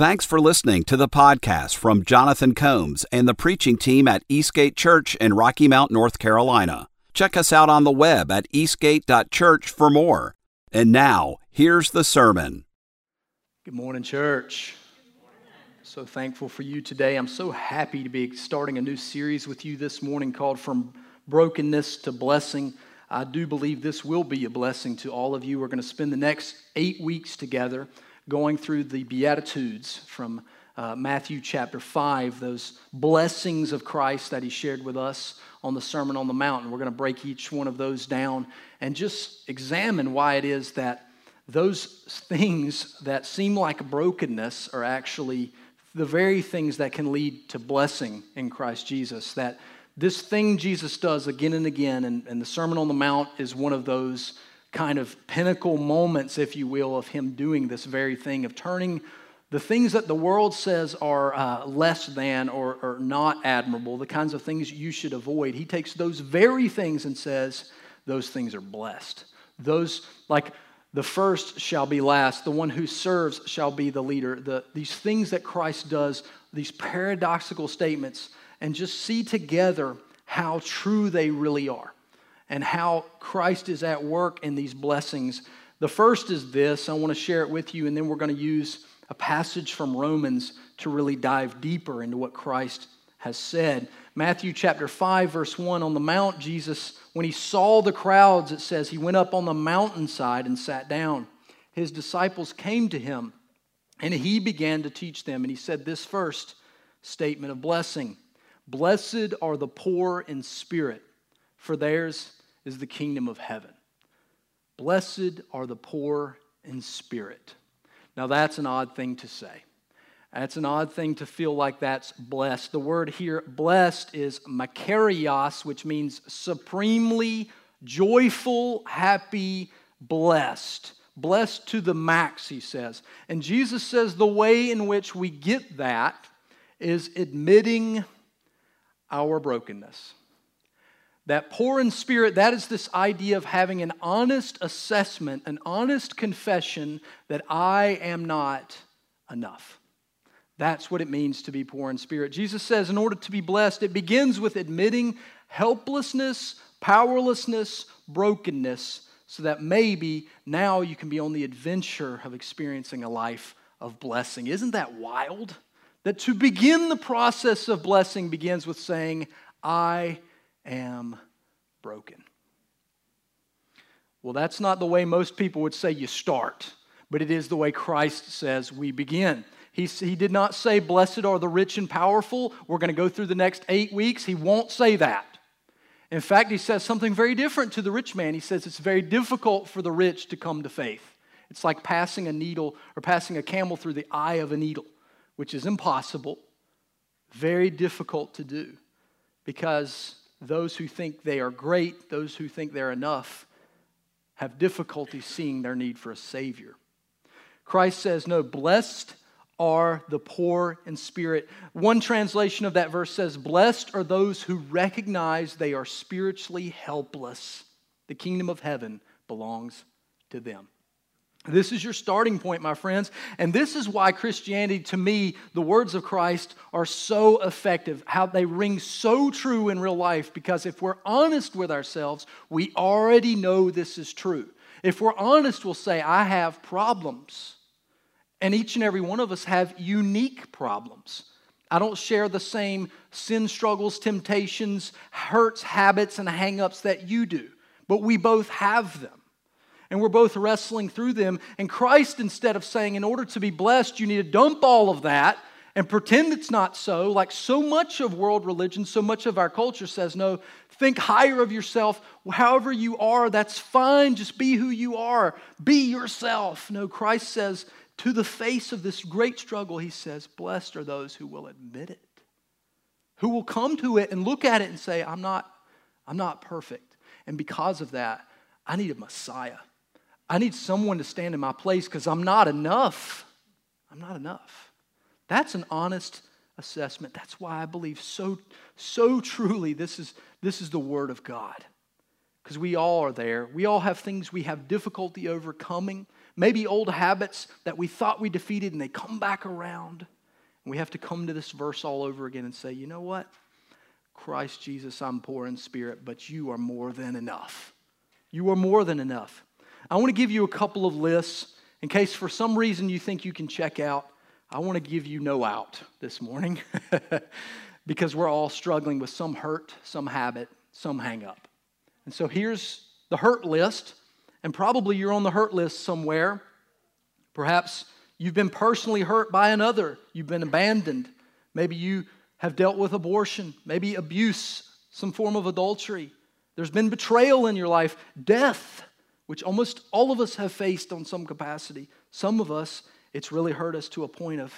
Thanks for listening to the podcast from Jonathan Combs and the preaching team at Eastgate Church in Rocky Mount, North Carolina. Check us out on the web at eastgate.church for more. And now, here's the sermon. Good morning, church. So thankful for you today. I'm so happy to be starting a new series with you this morning called From Brokenness to Blessing. I do believe this will be a blessing to all of you. We're going to spend the next eight weeks together going through the Beatitudes from uh, Matthew chapter 5, those blessings of Christ that he shared with us on the Sermon on the Mount. We're going to break each one of those down and just examine why it is that those things that seem like brokenness are actually the very things that can lead to blessing in Christ Jesus. That this thing Jesus does again and again, and, and the Sermon on the Mount is one of those kind of pinnacle moments, if you will, of him doing this very thing, of turning the things that the world says are uh, less than or, or not admirable, the kinds of things you should avoid. He takes those very things and says, those things are blessed. Those, like, the first shall be last. The one who serves shall be the leader. The, these things that Christ does, these paradoxical statements, and just see together how true they really are and how Christ is at work in these blessings. The first is this I want to share it with you, and then we're going to use a passage from Romans to really dive deeper into what Christ has said. Matthew chapter 5, verse 1 on the Mount, Jesus, when he saw the crowds, it says, he went up on the mountainside and sat down. His disciples came to him, and he began to teach them. And he said this first statement of blessing Blessed are the poor in spirit, for theirs is the kingdom of heaven. Blessed are the poor in spirit. Now, that's an odd thing to say. That's an odd thing to feel like that's blessed. The word here, blessed, is makarios, which means supremely joyful, happy, blessed. Blessed to the max, he says. And Jesus says the way in which we get that is admitting our brokenness. That poor in spirit, that is this idea of having an honest assessment, an honest confession that I am not enough. That's what it means to be poor in spirit. Jesus says, in order to be blessed, it begins with admitting helplessness, powerlessness, brokenness, so that maybe now you can be on the adventure of experiencing a life of blessing. Isn't that wild? That to begin the process of blessing begins with saying, I am broken. Well, that's not the way most people would say you start, but it is the way Christ says we begin. He, he did not say, Blessed are the rich and powerful. We're going to go through the next eight weeks. He won't say that. In fact, he says something very different to the rich man. He says it's very difficult for the rich to come to faith. It's like passing a needle or passing a camel through the eye of a needle, which is impossible, very difficult to do because those who think they are great, those who think they're enough, have difficulty seeing their need for a Savior. Christ says, No, blessed are the poor in spirit. One translation of that verse says, Blessed are those who recognize they are spiritually helpless. The kingdom of heaven belongs to them. This is your starting point, my friends. And this is why Christianity, to me, the words of Christ are so effective, how they ring so true in real life. Because if we're honest with ourselves, we already know this is true. If we're honest, we'll say, I have problems. And each and every one of us have unique problems. I don't share the same sin struggles, temptations, hurts, habits, and hangups that you do, but we both have them and we're both wrestling through them. And Christ, instead of saying, in order to be blessed, you need to dump all of that and pretend it's not so, like so much of world religion, so much of our culture says, no, think higher of yourself. However you are, that's fine. Just be who you are, be yourself. No, Christ says, to the face of this great struggle, he says, blessed are those who will admit it, who will come to it and look at it and say, I'm not, I'm not perfect. And because of that, I need a Messiah. I need someone to stand in my place because I'm not enough. I'm not enough. That's an honest assessment. That's why I believe so, so truly this is, this is the Word of God. Because we all are there. We all have things we have difficulty overcoming. maybe old habits that we thought we defeated and they come back around. And we have to come to this verse all over again and say, you know what? Christ Jesus, I'm poor in spirit, but you are more than enough. You are more than enough. I want to give you a couple of lists in case for some reason you think you can check out. I want to give you no out this morning because we're all struggling with some hurt, some habit, some hang up. And so here's the hurt list, and probably you're on the hurt list somewhere. Perhaps you've been personally hurt by another, you've been abandoned. Maybe you have dealt with abortion, maybe abuse, some form of adultery. There's been betrayal in your life, death, which almost all of us have faced on some capacity. Some of us, it's really hurt us to a point of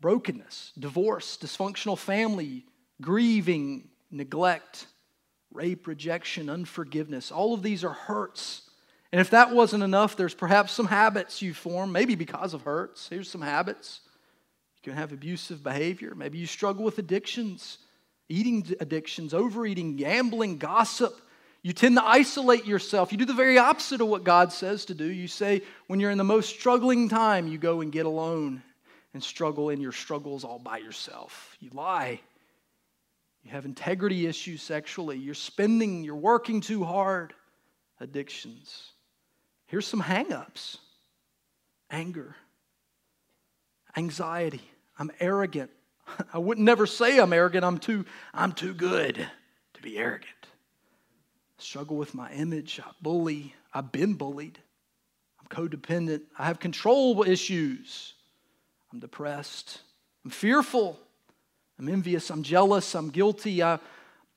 brokenness, divorce, dysfunctional family, grieving, neglect, rape, rejection, unforgiveness. All of these are hurts. And if that wasn't enough, there's perhaps some habits you form, maybe because of hurts. Here's some habits. You can have abusive behavior. Maybe you struggle with addictions, eating addictions, overeating, gambling, gossip. You tend to isolate yourself. You do the very opposite of what God says to do. You say, when you're in the most struggling time, you go and get alone and struggle in your struggles all by yourself. You lie. You have integrity issues sexually. You're spending, you're working too hard. Addictions. Here's some hang ups anger, anxiety. I'm arrogant. I wouldn't never say I'm arrogant. I'm too, I'm too good to be arrogant. I struggle with my image. I bully. I've been bullied. I'm codependent. I have control issues. I'm depressed. I'm fearful. I'm envious. I'm jealous. I'm guilty. I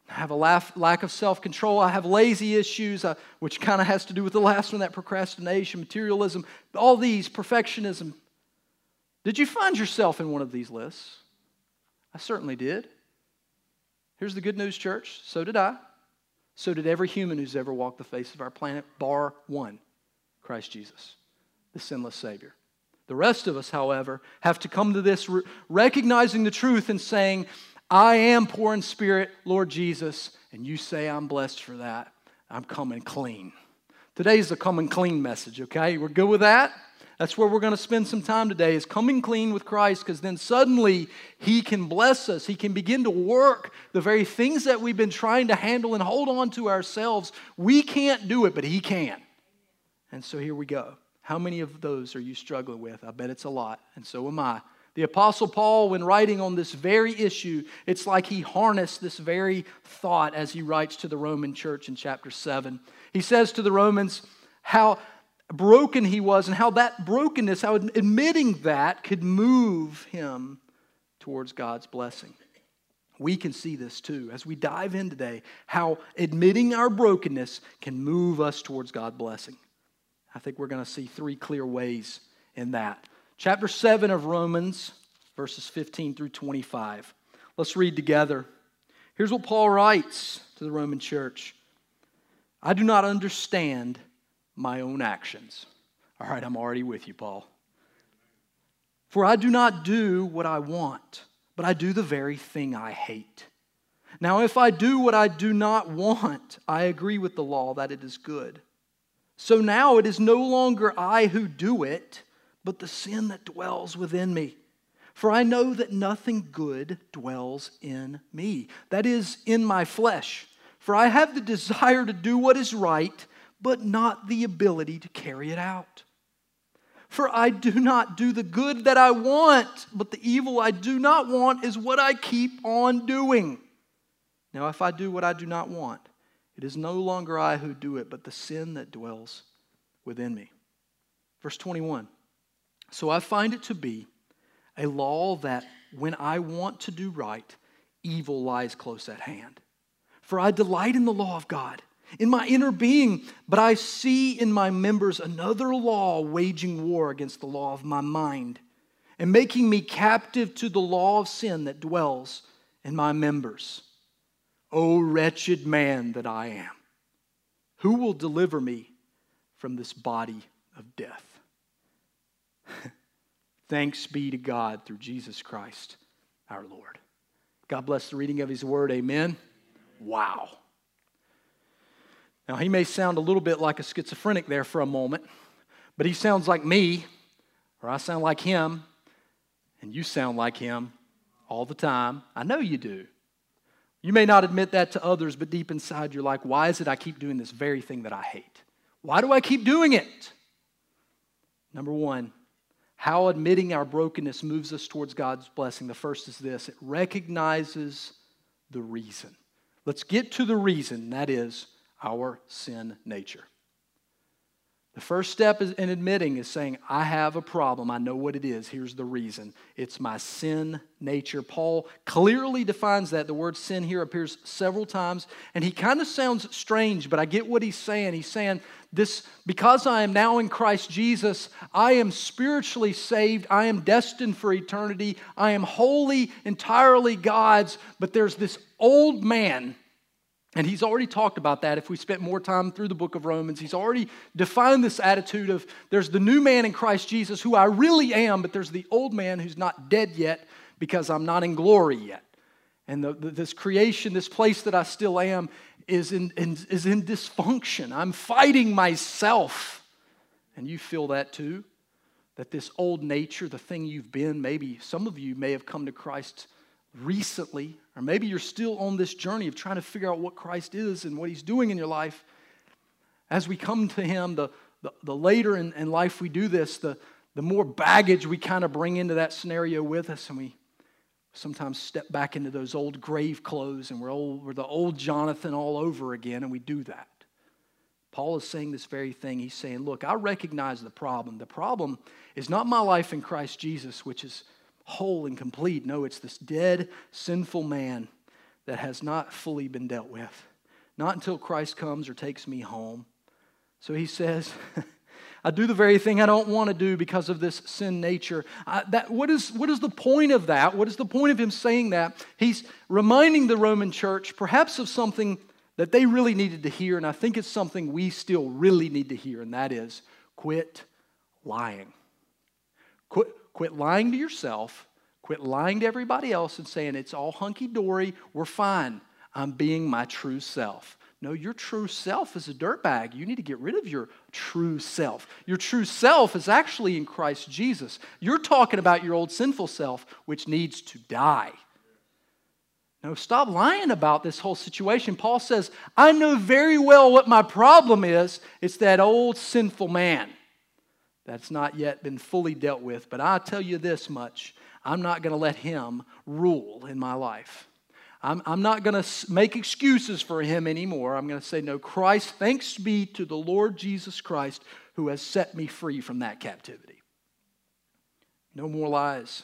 have a lack of self control. I have lazy issues, uh, which kind of has to do with the last one that procrastination, materialism, all these, perfectionism. Did you find yourself in one of these lists? I certainly did. Here's the good news, church. So did I. So did every human who's ever walked the face of our planet, bar one Christ Jesus, the sinless Savior. The rest of us, however, have to come to this recognizing the truth and saying, I am poor in spirit, Lord Jesus, and you say I'm blessed for that. I'm coming clean. Today's the coming clean message, okay? We're good with that? That's where we're going to spend some time today is coming clean with Christ because then suddenly he can bless us. He can begin to work the very things that we've been trying to handle and hold on to ourselves. We can't do it, but he can. And so here we go. How many of those are you struggling with? I bet it's a lot, and so am I. The Apostle Paul, when writing on this very issue, it's like he harnessed this very thought as he writes to the Roman church in chapter 7. He says to the Romans how broken he was and how that brokenness, how admitting that could move him towards God's blessing. We can see this too as we dive in today, how admitting our brokenness can move us towards God's blessing. I think we're going to see three clear ways in that. Chapter 7 of Romans, verses 15 through 25. Let's read together. Here's what Paul writes to the Roman church I do not understand my own actions. All right, I'm already with you, Paul. For I do not do what I want, but I do the very thing I hate. Now, if I do what I do not want, I agree with the law that it is good. So now it is no longer I who do it but the sin that dwells within me. For I know that nothing good dwells in me, that is, in my flesh. For I have the desire to do what is right, but not the ability to carry it out. For I do not do the good that I want, but the evil I do not want is what I keep on doing. Now, if I do what I do not want, it is no longer I who do it, but the sin that dwells within me. Verse 21. So I find it to be a law that when I want to do right, evil lies close at hand. For I delight in the law of God, in my inner being, but I see in my members another law waging war against the law of my mind and making me captive to the law of sin that dwells in my members. O wretched man that I am, who will deliver me from this body of death? Thanks be to God through Jesus Christ our Lord. God bless the reading of His word. Amen. Wow. Now, he may sound a little bit like a schizophrenic there for a moment, but he sounds like me, or I sound like him, and you sound like him all the time. I know you do. You may not admit that to others, but deep inside you're like, why is it I keep doing this very thing that I hate? Why do I keep doing it? Number one, how admitting our brokenness moves us towards God's blessing. The first is this it recognizes the reason. Let's get to the reason, that is our sin nature. The first step in admitting is saying, I have a problem. I know what it is. Here's the reason it's my sin nature. Paul clearly defines that. The word sin here appears several times, and he kind of sounds strange, but I get what he's saying. He's saying, this because I am now in Christ Jesus, I am spiritually saved. I am destined for eternity. I am wholly, entirely God's, but there's this old man and he's already talked about that if we spent more time through the book of Romans. He's already defined this attitude of there's the new man in Christ Jesus who I really am, but there's the old man who's not dead yet because I'm not in glory yet. And the, the, this creation, this place that I still am, is in, in, is in dysfunction. I'm fighting myself. And you feel that too? That this old nature, the thing you've been, maybe some of you may have come to Christ recently, or maybe you're still on this journey of trying to figure out what Christ is and what He's doing in your life. As we come to Him, the, the, the later in, in life we do this, the, the more baggage we kind of bring into that scenario with us, and we sometimes step back into those old grave clothes and we're, old, we're the old Jonathan all over again, and we do that. Paul is saying this very thing. He's saying, Look, I recognize the problem. The problem is not my life in Christ Jesus, which is whole and complete. No, it's this dead, sinful man that has not fully been dealt with. Not until Christ comes or takes me home. So he says, I do the very thing I don't want to do because of this sin nature. I, that, what, is, what is the point of that? What is the point of him saying that? He's reminding the Roman church perhaps of something that they really needed to hear, and I think it's something we still really need to hear, and that is quit lying. Quit, Quit lying to yourself. Quit lying to everybody else and saying it's all hunky dory. We're fine. I'm being my true self. No, your true self is a dirtbag. You need to get rid of your true self. Your true self is actually in Christ Jesus. You're talking about your old sinful self, which needs to die. No, stop lying about this whole situation. Paul says, I know very well what my problem is. It's that old sinful man. That's not yet been fully dealt with, but I tell you this much I'm not going to let him rule in my life. I'm, I'm not going to make excuses for him anymore. I'm going to say, No, Christ, thanks be to the Lord Jesus Christ who has set me free from that captivity. No more lies.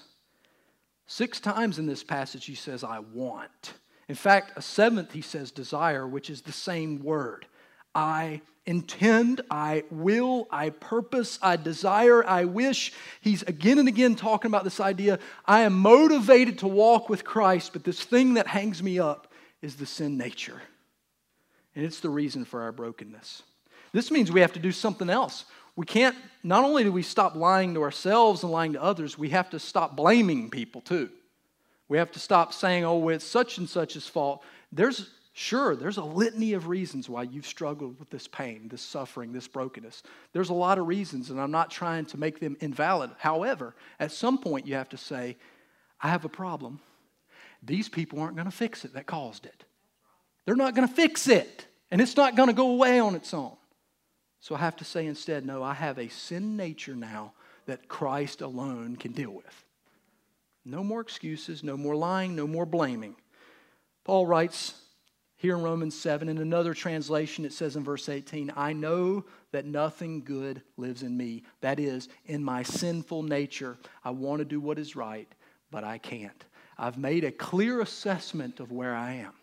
Six times in this passage, he says, I want. In fact, a seventh, he says, desire, which is the same word. I intend, I will, I purpose, I desire, I wish. He's again and again talking about this idea I am motivated to walk with Christ, but this thing that hangs me up is the sin nature. And it's the reason for our brokenness. This means we have to do something else. We can't, not only do we stop lying to ourselves and lying to others, we have to stop blaming people too. We have to stop saying, oh, it's such and such's fault. There's Sure, there's a litany of reasons why you've struggled with this pain, this suffering, this brokenness. There's a lot of reasons, and I'm not trying to make them invalid. However, at some point you have to say, I have a problem. These people aren't going to fix it that caused it. They're not going to fix it, and it's not going to go away on its own. So I have to say instead, no, I have a sin nature now that Christ alone can deal with. No more excuses, no more lying, no more blaming. Paul writes, here in Romans 7, in another translation, it says in verse 18, I know that nothing good lives in me. That is, in my sinful nature, I want to do what is right, but I can't. I've made a clear assessment of where I am.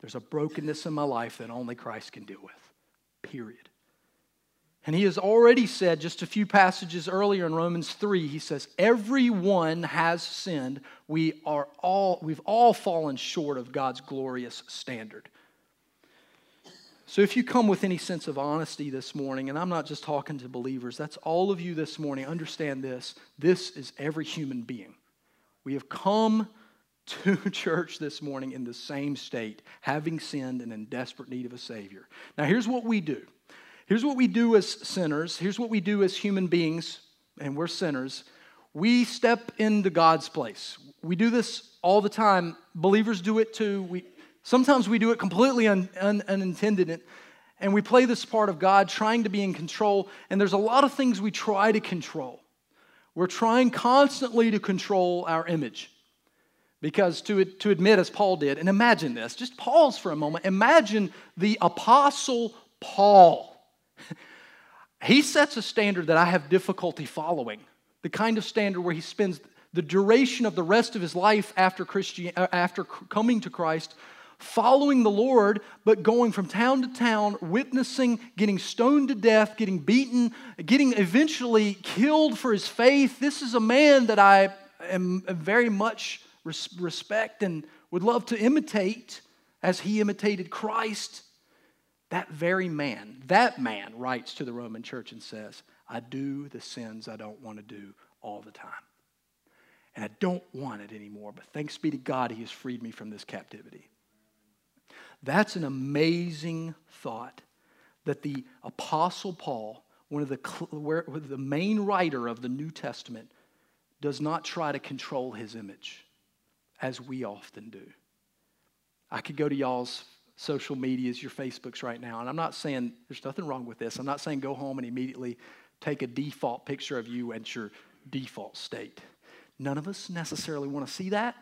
There's a brokenness in my life that only Christ can deal with, period. And he has already said, just a few passages earlier in Romans 3, he says, Everyone has sinned. We are all, we've all fallen short of God's glorious standard. So if you come with any sense of honesty this morning, and I'm not just talking to believers, that's all of you this morning, understand this. This is every human being. We have come to church this morning in the same state, having sinned and in desperate need of a Savior. Now, here's what we do Here's what we do as sinners. Here's what we do as human beings, and we're sinners. We step into God's place. We do this all the time. Believers do it too. We, sometimes we do it completely un, un, unintended, and we play this part of God trying to be in control. And there's a lot of things we try to control. We're trying constantly to control our image. Because to, to admit, as Paul did, and imagine this, just pause for a moment. Imagine the Apostle Paul. He sets a standard that I have difficulty following, the kind of standard where he spends the duration of the rest of his life after, Christian, uh, after coming to Christ following the Lord, but going from town to town, witnessing, getting stoned to death, getting beaten, getting eventually killed for his faith. This is a man that I am very much respect and would love to imitate as he imitated Christ. That very man, that man writes to the Roman church and says, I do the sins I don't want to do all the time. And I don't want it anymore, but thanks be to God, He has freed me from this captivity. That's an amazing thought that the Apostle Paul, one of the, where, the main writer of the New Testament, does not try to control his image, as we often do. I could go to y'all's social medias, your Facebooks right now, and I'm not saying there's nothing wrong with this. I'm not saying go home and immediately take a default picture of you at your default state. None of us necessarily want to see that.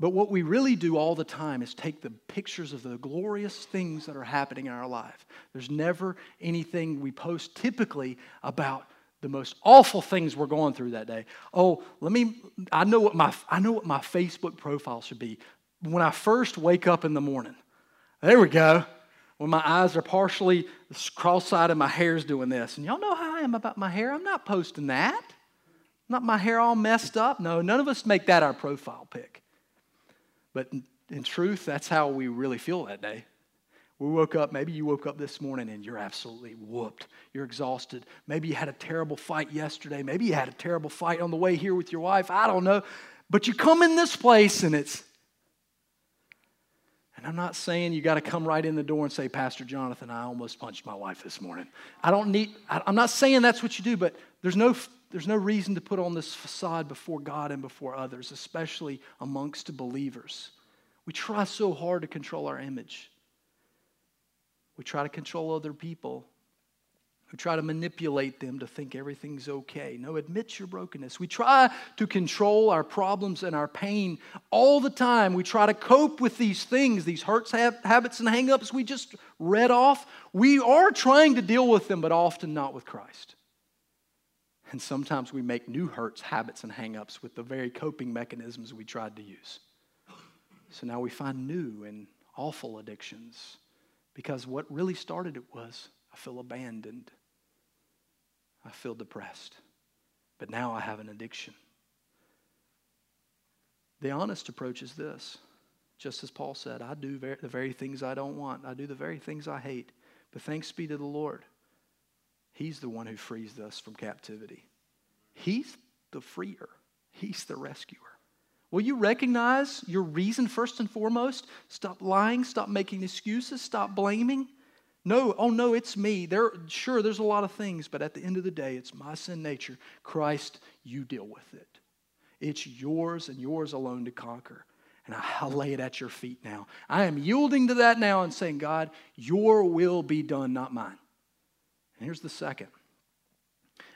But what we really do all the time is take the pictures of the glorious things that are happening in our life. There's never anything we post typically about the most awful things we're going through that day. Oh, let me I know what my I know what my Facebook profile should be. When I first wake up in the morning. There we go. When my eyes are partially cross-eyed and my hair's doing this. And y'all know how I am about my hair. I'm not posting that. Not my hair all messed up. No, none of us make that our profile pic. But in truth, that's how we really feel that day. We woke up, maybe you woke up this morning and you're absolutely whooped. You're exhausted. Maybe you had a terrible fight yesterday. Maybe you had a terrible fight on the way here with your wife. I don't know. But you come in this place and it's, and I'm not saying you got to come right in the door and say, Pastor Jonathan, I almost punched my wife this morning. I don't need, I'm not saying that's what you do, but there's no there's no reason to put on this facade before God and before others, especially amongst believers. We try so hard to control our image. We try to control other people. We try to manipulate them to think everything's okay. No, admit your brokenness. We try to control our problems and our pain all the time. We try to cope with these things, these hurts, habits, and hangups we just read off. We are trying to deal with them, but often not with Christ. And sometimes we make new hurts, habits, and hangups with the very coping mechanisms we tried to use. So now we find new and awful addictions because what really started it was I feel abandoned, I feel depressed, but now I have an addiction. The honest approach is this just as Paul said, I do the very things I don't want, I do the very things I hate, but thanks be to the Lord He's the one who frees us from captivity. He's the freer, He's the rescuer. Will you recognize your reason first and foremost? Stop lying, stop making excuses, stop blaming. No, oh no, it's me. There, sure, there's a lot of things, but at the end of the day, it's my sin nature. Christ, you deal with it. It's yours and yours alone to conquer. And I lay it at your feet now. I am yielding to that now and saying, God, your will be done, not mine. And here's the second.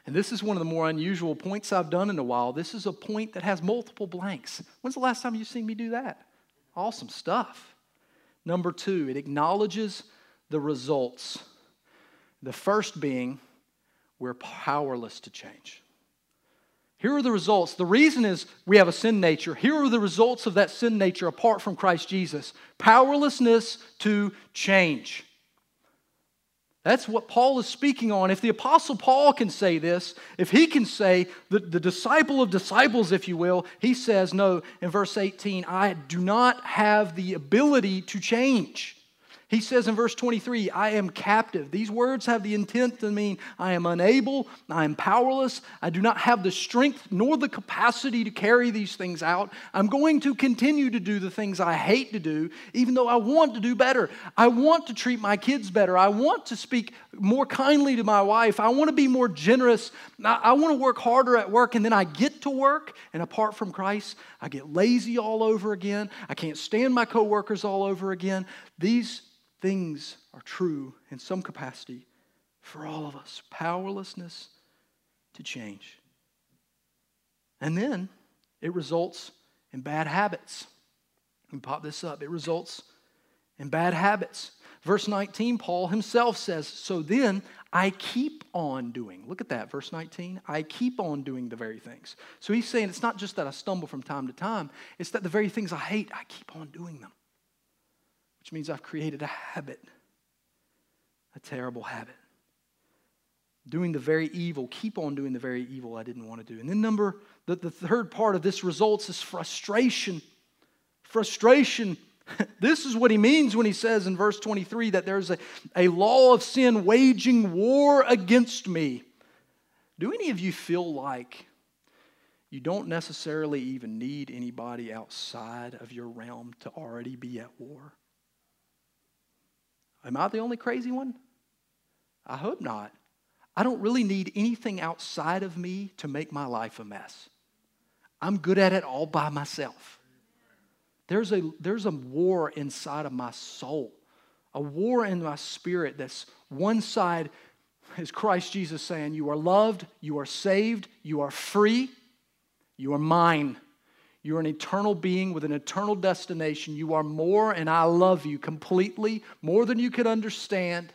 And this is one of the more unusual points I've done in a while. This is a point that has multiple blanks. When's the last time you've seen me do that? Awesome stuff. Number two, it acknowledges the results. The first being, we're powerless to change. Here are the results. The reason is we have a sin nature. Here are the results of that sin nature apart from Christ Jesus powerlessness to change. That's what Paul is speaking on. If the Apostle Paul can say this, if he can say, the, the disciple of disciples, if you will, he says, no, in verse 18, I do not have the ability to change. He says in verse 23, I am captive. These words have the intent to mean I am unable, I am powerless, I do not have the strength nor the capacity to carry these things out. I'm going to continue to do the things I hate to do, even though I want to do better. I want to treat my kids better. I want to speak more kindly to my wife. I want to be more generous. I want to work harder at work, and then I get to work, and apart from Christ, I get lazy all over again. I can't stand my coworkers all over again. These things are true in some capacity for all of us powerlessness to change. And then it results in bad habits. We pop this up. It results in bad habits. Verse 19, Paul himself says, So then I keep on doing. Look at that, verse 19. I keep on doing the very things. So he's saying it's not just that I stumble from time to time, it's that the very things I hate, I keep on doing them which means I've created a habit, a terrible habit. Doing the very evil, keep on doing the very evil I didn't want to do. And then, number, the, the third part of this results is frustration. Frustration. this is what he means when he says in verse 23 that there's a, a law of sin waging war against me. Do any of you feel like you don't necessarily even need anybody outside of your realm to already be at war? Am I the only crazy one? I hope not. I don't really need anything outside of me to make my life a mess. I'm good at it all by myself. There's a, there's a war inside of my soul, a war in my spirit that's one side is Christ Jesus saying, You are loved, you are saved, you are free, you are mine. You're an eternal being with an eternal destination. You are more, and I love you completely, more than you could understand.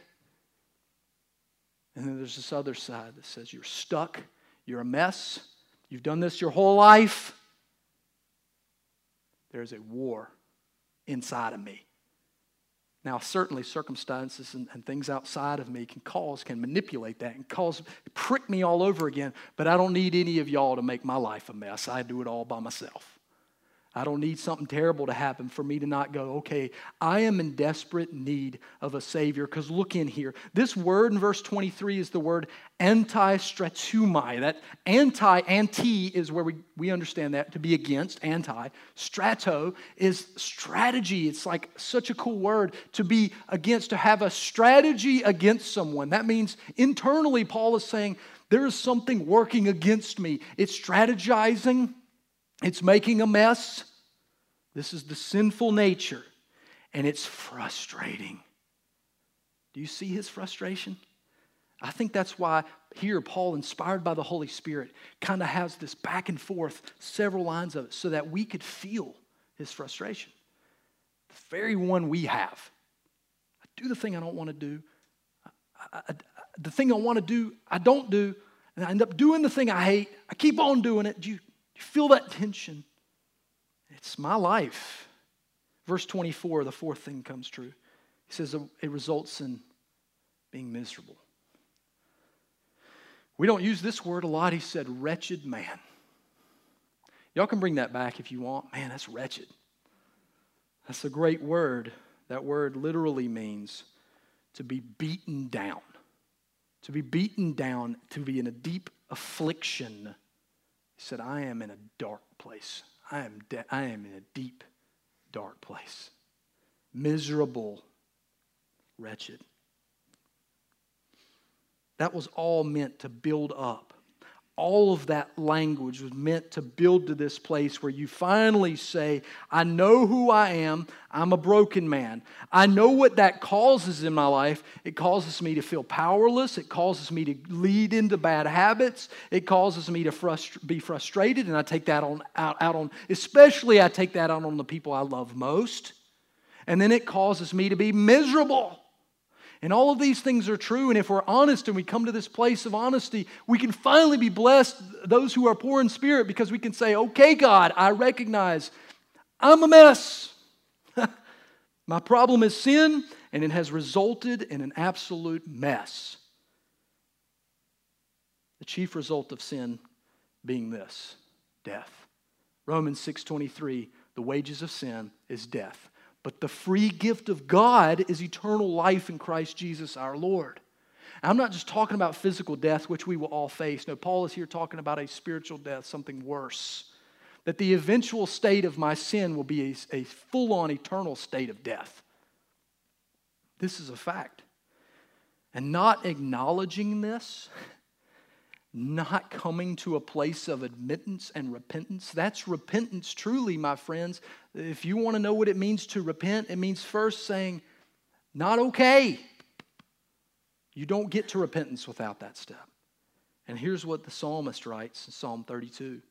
And then there's this other side that says you're stuck, you're a mess, you've done this your whole life. There's a war inside of me. Now, certainly circumstances and, and, things outside of me can cause, can manipulate that and cause, prick me all over again, but I don't need any of y'all to make my life a mess. I do it all by myself. I don't need something terrible to happen for me to not go, okay, I am in desperate need of a Savior. Because look in here. This word in verse 23 is the word anti-stratumai. That anti, anti is where we, we understand that to be against, anti. Strato is strategy. It's like such a cool word to be against, to have a strategy against someone. That means internally, Paul is saying, there is something working against me. It's strategizing it's making a mess. This is the sinful nature, and it's frustrating. Do you see his frustration? I think that's why here Paul, inspired by the Holy Spirit, kind of has this back and forth, several lines of it, so that we could feel his frustration. The very one we have. I do the thing I don't want to do. I, I, the thing I want to do, I don't do. And I end up doing the thing I hate. I keep on doing it. Do you, you feel that tension? It's my life. Verse 24, the fourth thing comes true. He says it results in being miserable. We don't use this word a lot. He said, wretched man. Y'all can bring that back if you want. Man, that's wretched. That's a great word. That word literally means to be beaten down. To be beaten down, to be in a deep affliction he said, I am in a dark place. I am, de- I am in a deep, dark place. Miserable, wretched. That was all meant to build up all of that language was meant to build to this place where you finally say, I know who I am. I'm a broken man. I know what that causes in my life. It causes me to feel powerless. It causes me to lead into bad habits. It causes me to frust- be frustrated. And I take that on, out, out on, especially I take that out on the people I love most. And then it causes me to be miserable. And all of these things are true. And if we're honest and we come to this place of honesty, we can finally be blessed, those who are poor in spirit, because we can say, okay, God, I recognize I'm a mess. My problem is sin, and it has resulted in an absolute mess. The chief result of sin being this death. Romans 6:23, the wages of sin is death But the free gift of God is eternal life in Christ Jesus our Lord. I'm not just talking about physical death, which we will all face. No, Paul is here talking about a spiritual death, something worse. That the eventual state of my sin will be a, a full on eternal state of death. This is a fact. And not acknowledging this, not coming to a place of admittance and repentance, that's repentance truly, my friends. If you want to know what it means to repent, it means first saying, not okay. You don't get to repentance without that step. And here's what the psalmist writes in Psalm 32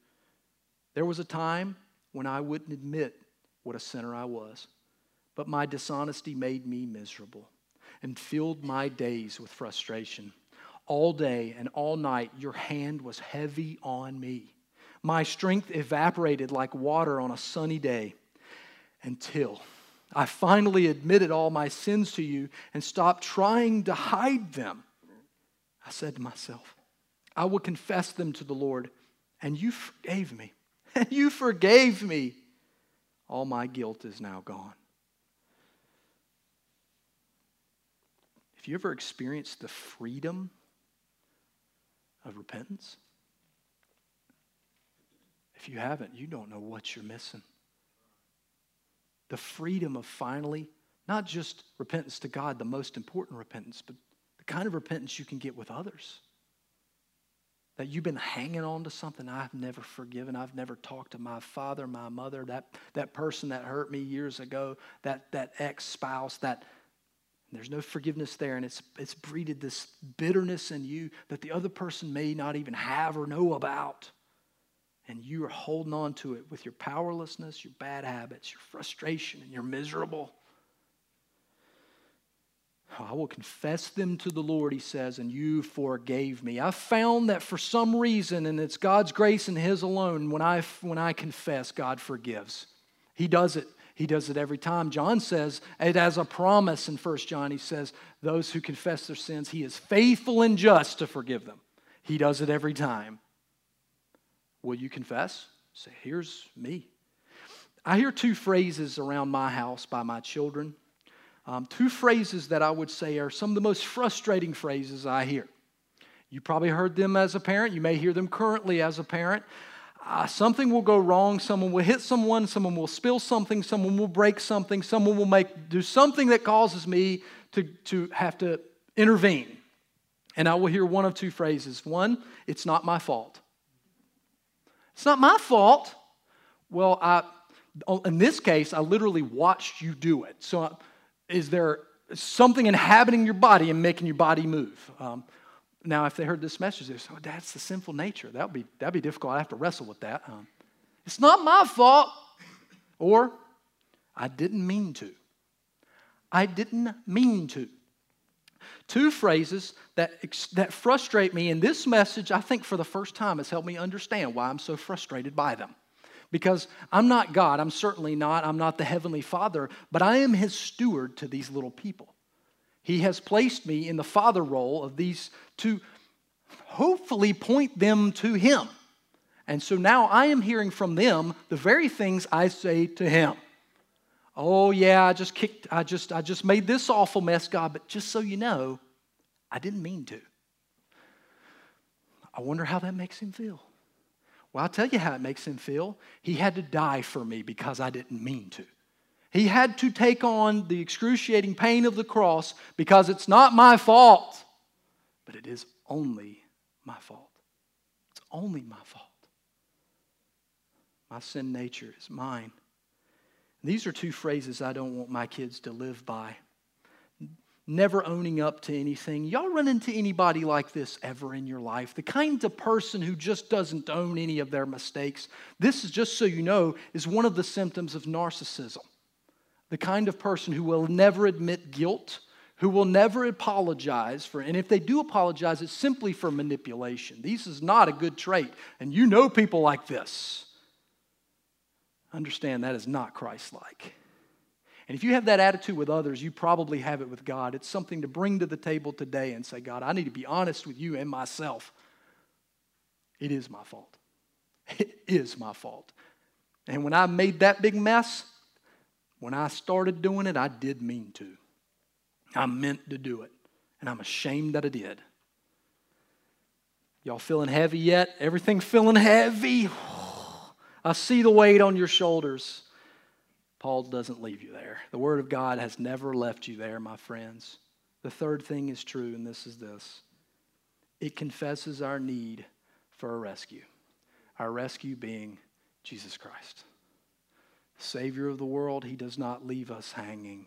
There was a time when I wouldn't admit what a sinner I was, but my dishonesty made me miserable and filled my days with frustration. All day and all night, your hand was heavy on me. My strength evaporated like water on a sunny day until I finally admitted all my sins to you and stopped trying to hide them. I said to myself, I will confess them to the Lord, and you forgave me. And you forgave me. All my guilt is now gone. Have you ever experienced the freedom of repentance? If you haven't, you don't know what you're missing the freedom of finally not just repentance to God, the most important repentance, but the kind of repentance you can get with others. That you've been hanging on to something I've never forgiven. I've never talked to my father, my mother, that, that person that hurt me years ago, that, that ex spouse, that there's no forgiveness there, and it's, it's breeded this bitterness in you that the other person may not even have or know about and you are holding on to it with your powerlessness, your bad habits, your frustration, and you're miserable. I will confess them to the Lord, he says, and you forgave me. I found that for some reason, and it's God's grace and His alone, when I, when I confess, God forgives. He does it. He does it every time. John says it as a promise in 1 John. He says, Those who confess their sins, He is faithful and just to forgive them. He does it every time. Will you confess? Say, here's me. I hear two phrases around my house by my children. Um, two phrases that I would say are some of the most frustrating phrases I hear. You probably heard them as a parent. You may hear them currently as a parent. Uh, something will go wrong. Someone will hit someone. Someone will spill something. Someone will break something. Someone will make do something that causes me to, to have to intervene. And I will hear one of two phrases. One, it's not my fault. It's not my fault. Well, I, in this case, I literally watched you do it. So, is there something inhabiting your body and making your body move? Um, now, if they heard this message, they say, "Oh, that's the sinful nature." That would be that'd be difficult. I have to wrestle with that. It's not my fault, or I didn't mean to. I didn't mean to. Two phrases that, that frustrate me. And this message, I think, for the first time, has helped me understand why I'm so frustrated by them. Because I'm not God, I'm certainly not, I'm not the Heavenly Father, but I am His steward to these little people. He has placed me in the father role of these to hopefully point them to Him. And so now I am hearing from them the very things I say to Him. Oh yeah, I just kicked I just I just made this awful mess, God, but just so you know, I didn't mean to. I wonder how that makes him feel. Well, I'll tell you how it makes him feel. He had to die for me because I didn't mean to. He had to take on the excruciating pain of the cross because it's not my fault, but it is only my fault. It's only my fault. My sin nature is mine. These are two phrases I don't want my kids to live by. Never owning up to anything. Y'all run into anybody like this ever in your life? The kind of person who just doesn't own any of their mistakes. This is just so you know, is one of the symptoms of narcissism. The kind of person who will never admit guilt, who will never apologize for, and if they do apologize, it's simply for manipulation. This is not a good trait, and you know people like this. Understand that is not Christ like. And if you have that attitude with others, you probably have it with God. It's something to bring to the table today and say, God, I need to be honest with you and myself. It is my fault. It is my fault. And when I made that big mess, When I started doing it, I did mean to. I meant to do it, and I'm ashamed that I did. Y'all feeling heavy yet? Everything feeling heavy? I see the weight on your shoulders. Paul doesn't leave you there. The Word of God has never left you there, my friends. The third thing is true, and this is this it confesses our need for a rescue. Our rescue being Jesus Christ. Savior of the world, He does not leave us hanging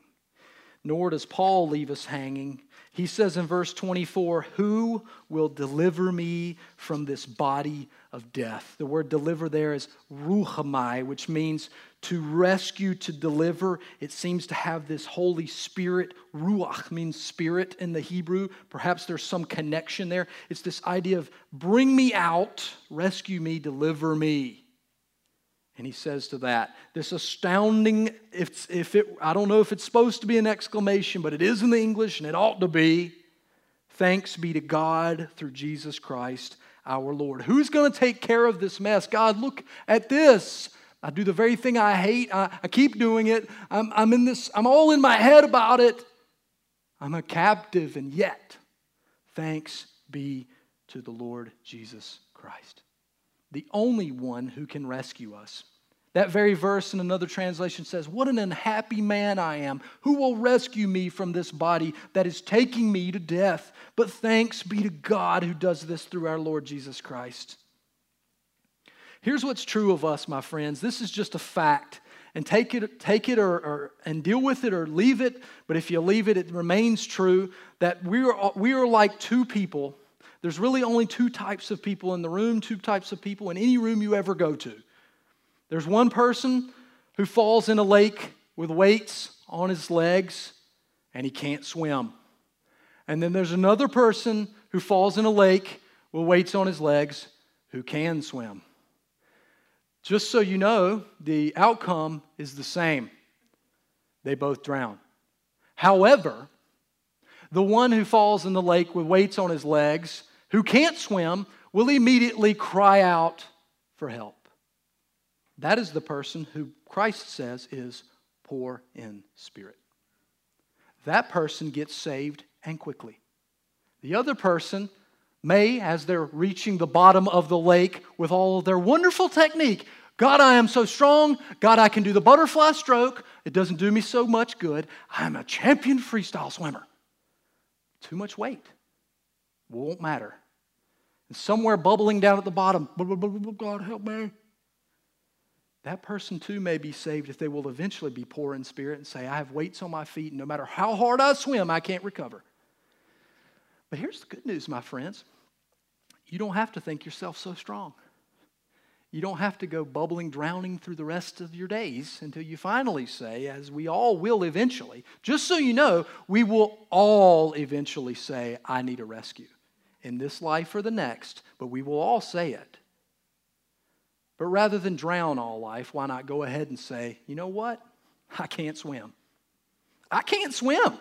nor does Paul leave us hanging. He says in verse 24, Who will deliver me from this body of death? The word deliver there is rhuomai, which means to rescue, to deliver. It seems to have this Holy Spirit. Ruach means spirit in the Hebrew. Perhaps there's some connection there. It's this idea of bring me out, rescue me, deliver me. And he says to that, this astounding, if, if it, I don't know if it's supposed to be an exclamation, but it is in the English and it ought to be. Thanks be to God through Jesus Christ our Lord. Who's going to take care of this mess? God, look at this. I do the very thing I hate. I, I keep doing it. I'm, I'm in this, I'm all in my head about it. I'm a captive, and yet, thanks be to the Lord Jesus Christ the only one who can rescue us. That very verse in another translation says, What an unhappy man I am. Who will rescue me from this body that is taking me to death? But thanks be to God who does this through our Lord Jesus Christ. Here's what's true of us, my friends. This is just a fact. And take it, take it or, or, and deal with it or leave it. But if you leave it, it remains true that we are, we are like two people there's really only two types of people in the room, two types of people in any room you ever go to. There's one person who falls in a lake with weights on his legs and he can't swim. And then there's another person who falls in a lake with weights on his legs who can swim. Just so you know, the outcome is the same. They both drown. However, the one who falls in the lake with weights on his legs who can't swim will immediately cry out for help. That is the person who Christ says is poor in spirit. That person gets saved and quickly. The other person may, as they're reaching the bottom of the lake with all of their wonderful technique, God, I am so strong. God, I can do the butterfly stroke. It doesn't do me so much good. I'm a champion freestyle swimmer. Too much weight. Won't matter. And somewhere bubbling down at the bottom, God help me. That person too may be saved if they will eventually be poor in spirit and say, I have weights on my feet, and no matter how hard I swim, I can't recover. But here's the good news, my friends. You don't have to think yourself so strong. You don't have to go bubbling, drowning through the rest of your days until you finally say, as we all will eventually, just so you know, we will all eventually say, I need a rescue in this life or the next, but we will all say it. But rather than drown all life, why not go ahead and say, you know what? I can't swim. I can't swim.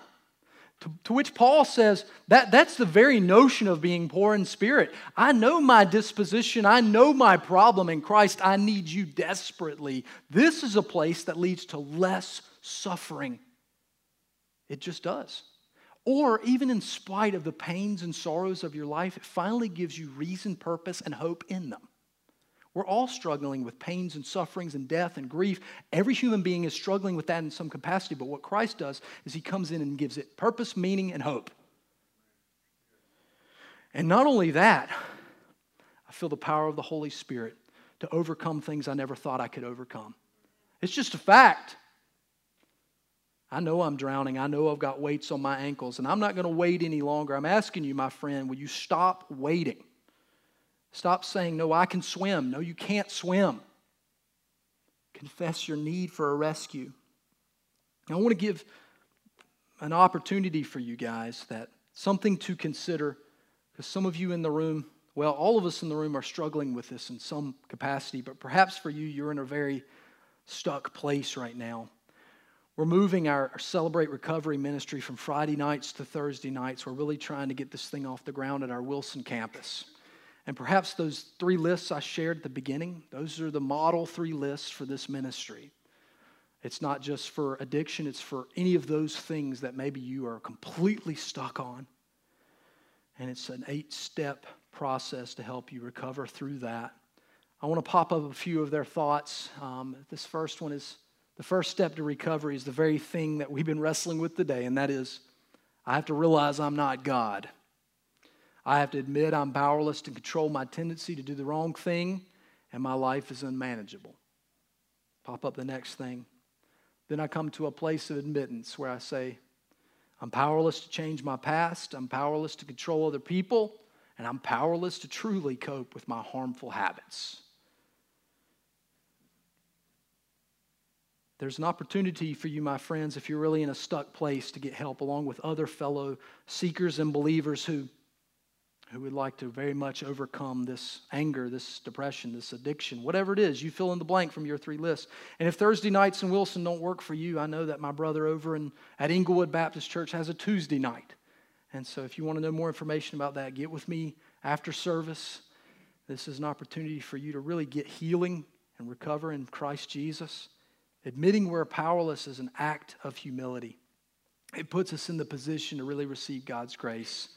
To, to, which Paul says that that's the very notion of being poor in spirit. I know my disposition, I know my problem in Christ. I need you desperately. This is a place that leads to less suffering. It just does. Or even in spite of the pains and sorrows of your life, it finally gives you reason, purpose, and hope in them. We're all struggling with pains and sufferings and death and grief. Every human being is struggling with that in some capacity, but what Christ does is he comes in and gives it purpose, meaning, and hope. And not only that, I feel the power of the Holy Spirit to overcome things I never thought I could overcome. It's just a fact. I know I'm drowning. I know I've got weights on my ankles, and I'm not going to wait any longer. I'm asking you, my friend, will you stop waiting? Stop saying, No, I can swim. No, you can't swim. Confess your need for a rescue. I want to give an opportunity for you guys that something to consider because some of you in the room, well, all of us in the room are struggling with this in some capacity, but perhaps for you, you're in a very stuck place right now. We're moving our, Celebrate Recovery ministry from Friday nights to Thursday nights. We're really trying to get this thing off the ground at our Wilson campus. And perhaps those three lists I shared at the beginning, those are the model three lists for this ministry. It's not just for addiction, it's for any of those things that maybe you are completely stuck on. And it's an eight step process to help you recover through that. I want to pop up a few of their thoughts. Um, this first one is the first step to recovery is the very thing that we've been wrestling with today, and that is I have to realize I'm not God. I have to admit I'm powerless to control my tendency to do the wrong thing, and my life is unmanageable. Pop up the next thing. Then I come to a place of admittance where I say, I'm powerless to change my past, I'm powerless to control other people, and I'm powerless to truly cope with my harmful habits. There's an opportunity for you, my friends, if you're really in a stuck place, to get help along with other fellow seekers and believers who who would like to very much overcome this anger, this depression, this addiction, whatever it is, you fill in the blank from your three lists. And if Thursday nights in Wilson don't work for you, I know that my brother over in, at Inglewood Baptist Church has a Tuesday night. And so if you want to know more information about that, get with me after service. This is an opportunity for you to really get healing and recover in Christ Jesus. Admitting we're powerless is an act of humility. It puts us in the position to really receive God's grace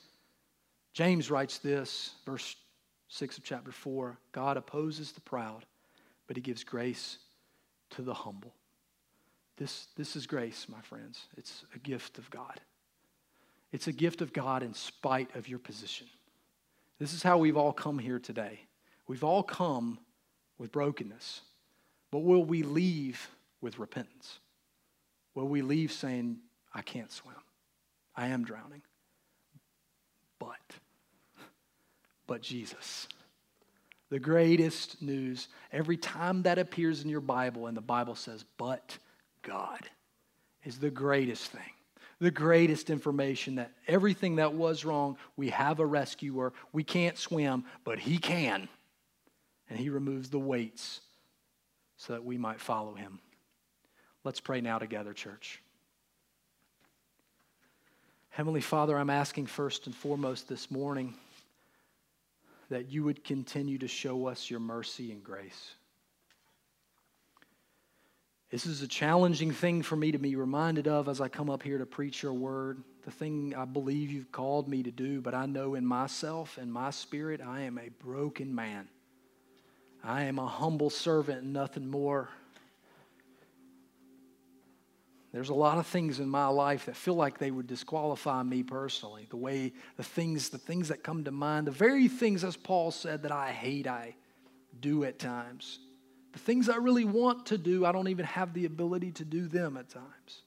James writes this, verse 6 of chapter 4 God opposes the proud, but he gives grace to the humble. This, this is grace, my friends. It's a gift of God. It's a gift of God in spite of your position. This is how we've all come here today. We've all come with brokenness, but will we leave with repentance? Will we leave saying, I can't swim? I am drowning. But but Jesus. The greatest news, every time that appears in your Bible and the Bible says, but God, is the greatest thing. The greatest information that everything that was wrong, we have a rescuer. We can't swim, but He can. And He removes the weights so that we might follow Him. Let's pray now together, church. Heavenly Father, I'm asking first and foremost this morning that you would continue to show us your mercy and grace. This is a challenging thing for me to be reminded of as I come up here to preach your word, the thing I believe you've called me to do, but I know in myself and my spirit I am a broken man. I am a humble servant and nothing more. There's a lot of things in my life that feel like they would disqualify me personally. The way, the things, the things that come to mind, the very things, as Paul said, that I hate, I do at times. The things I really want to do, I don't even have the ability to do them at times.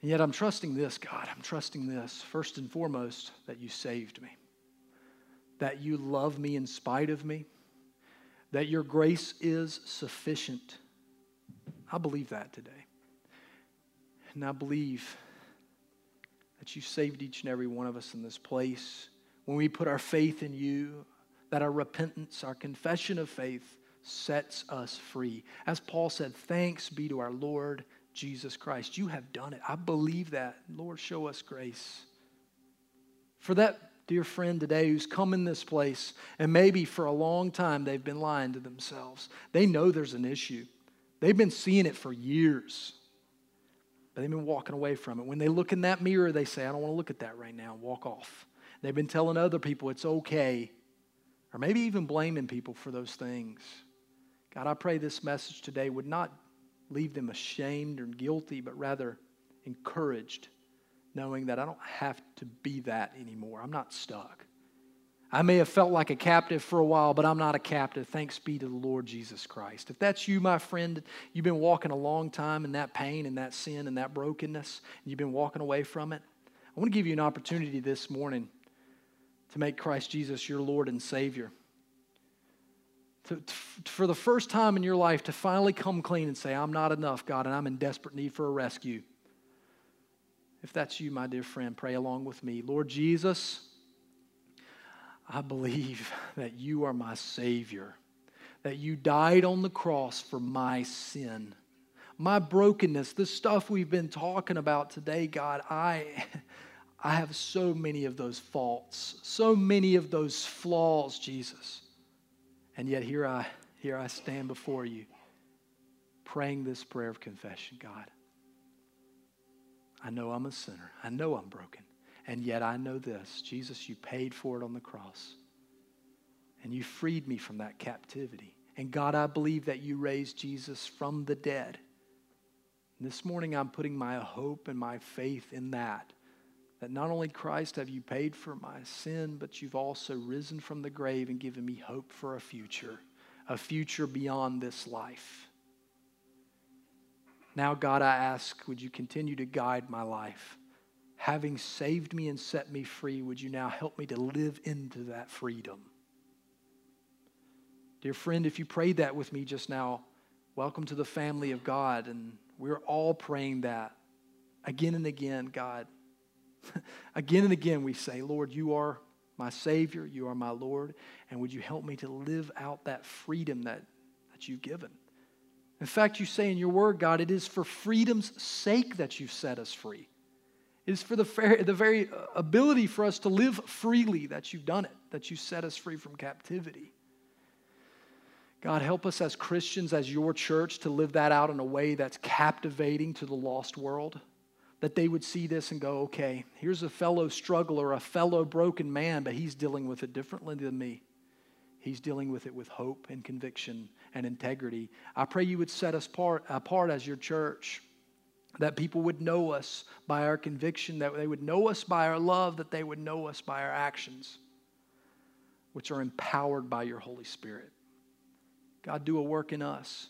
And yet I'm trusting this, God. I'm trusting this, first and foremost, that you saved me, that you love me in spite of me, that your grace is sufficient. I believe that today. And I believe that you saved each and every one of us in this place. When we put our faith in you, that our repentance, our confession of faith, sets us free. As Paul said, thanks be to our Lord Jesus Christ. You have done it. I believe that. Lord, show us grace. For that dear friend today who's come in this place, and maybe for a long time they've been lying to themselves, they know there's an issue. They've been seeing it for years but they've been walking away from it. When they look in that mirror, they say, I don't want to look at that right now, walk off. They've been telling other people it's okay, or maybe even blaming people for those things. God, I pray this message today would not leave them ashamed or guilty, but rather encouraged, knowing that I don't have to be that anymore. I'm not stuck. I may have felt like a captive for a while, but I'm not a captive. Thanks be to the Lord Jesus Christ. If that's you, my friend, you've been walking a long time in that pain and that sin and that brokenness, and you've been walking away from it, I want to give you an opportunity this morning to make Christ Jesus your Lord and Savior. To, to, for the first time in your life, to finally come clean and say, I'm not enough, God, and I'm in desperate need for a rescue. If that's you, my dear friend, pray along with me. Lord Jesus, I believe that you are my Savior, that you died on the cross for my sin. My brokenness, the stuff we've been talking about today, God, I, I have so many of those faults, so many of those flaws, Jesus. And yet here I, here I stand before you. praying this prayer of confession God, I know I'm a sinner. I know I'm broken. And yet I know this Jesus, you paid for it on the cross. And you freed me from that captivity. And God, I believe that you raised Jesus from the dead. And this morning I'm putting my hope and my faith in that. That not only Christ have you paid for my sin, but you've also risen from the grave and given me hope for a future, a future beyond this life. Now, God, I ask, would you continue to guide my life? Having saved me and set me free, would you now help me to live into that freedom? Dear friend, if you prayed that with me just now, welcome to the family of God. And we're all praying that again and again, God. again and again, we say, Lord, you are my Savior, you are my Lord, and would you help me to live out that freedom that, that you've given? In fact, you say in your word, God, it is for freedom's sake that you've set us free. Is for the, fair, the very uh, ability for us to live freely that you've done it, that you set us free from captivity. God, help us as Christians, as your church, to live that out in a way that's captivating to the lost world. That they would see this and go, okay, here's a fellow struggler, a fellow broken man, but he's dealing with it differently than me. He's dealing with it with hope and conviction and integrity. I pray you would set us apart, apart as your church, that people would know us by our conviction, that they would know us by our love, that they would know us by our actions, which are empowered by your Holy Spirit. God, do a work in us.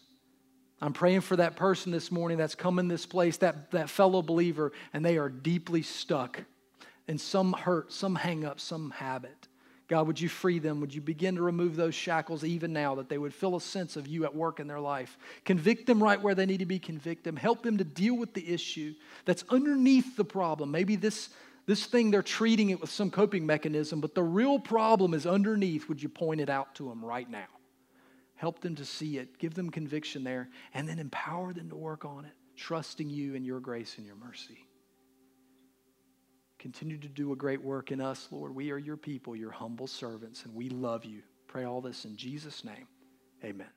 I'm praying for that person this morning that's come in this place, that, that fellow believer, and they are deeply stuck in some hurt, some hang up, some habit. God, would you free them? Would you begin to remove those shackles even now that they would feel a sense of you at work in their life? Convict them right where they need to be convicted. Help them to deal with the issue that's underneath the problem. Maybe this, this thing they're treating it with some coping mechanism, but the real problem is underneath. Would you point it out to them right now? Help them to see it, give them conviction there, and then empower them to work on it, trusting you and your grace and your mercy. Continue to do a great work in us, Lord. We are your people, your humble servants, and we love you. Pray all this in Jesus' name. Amen.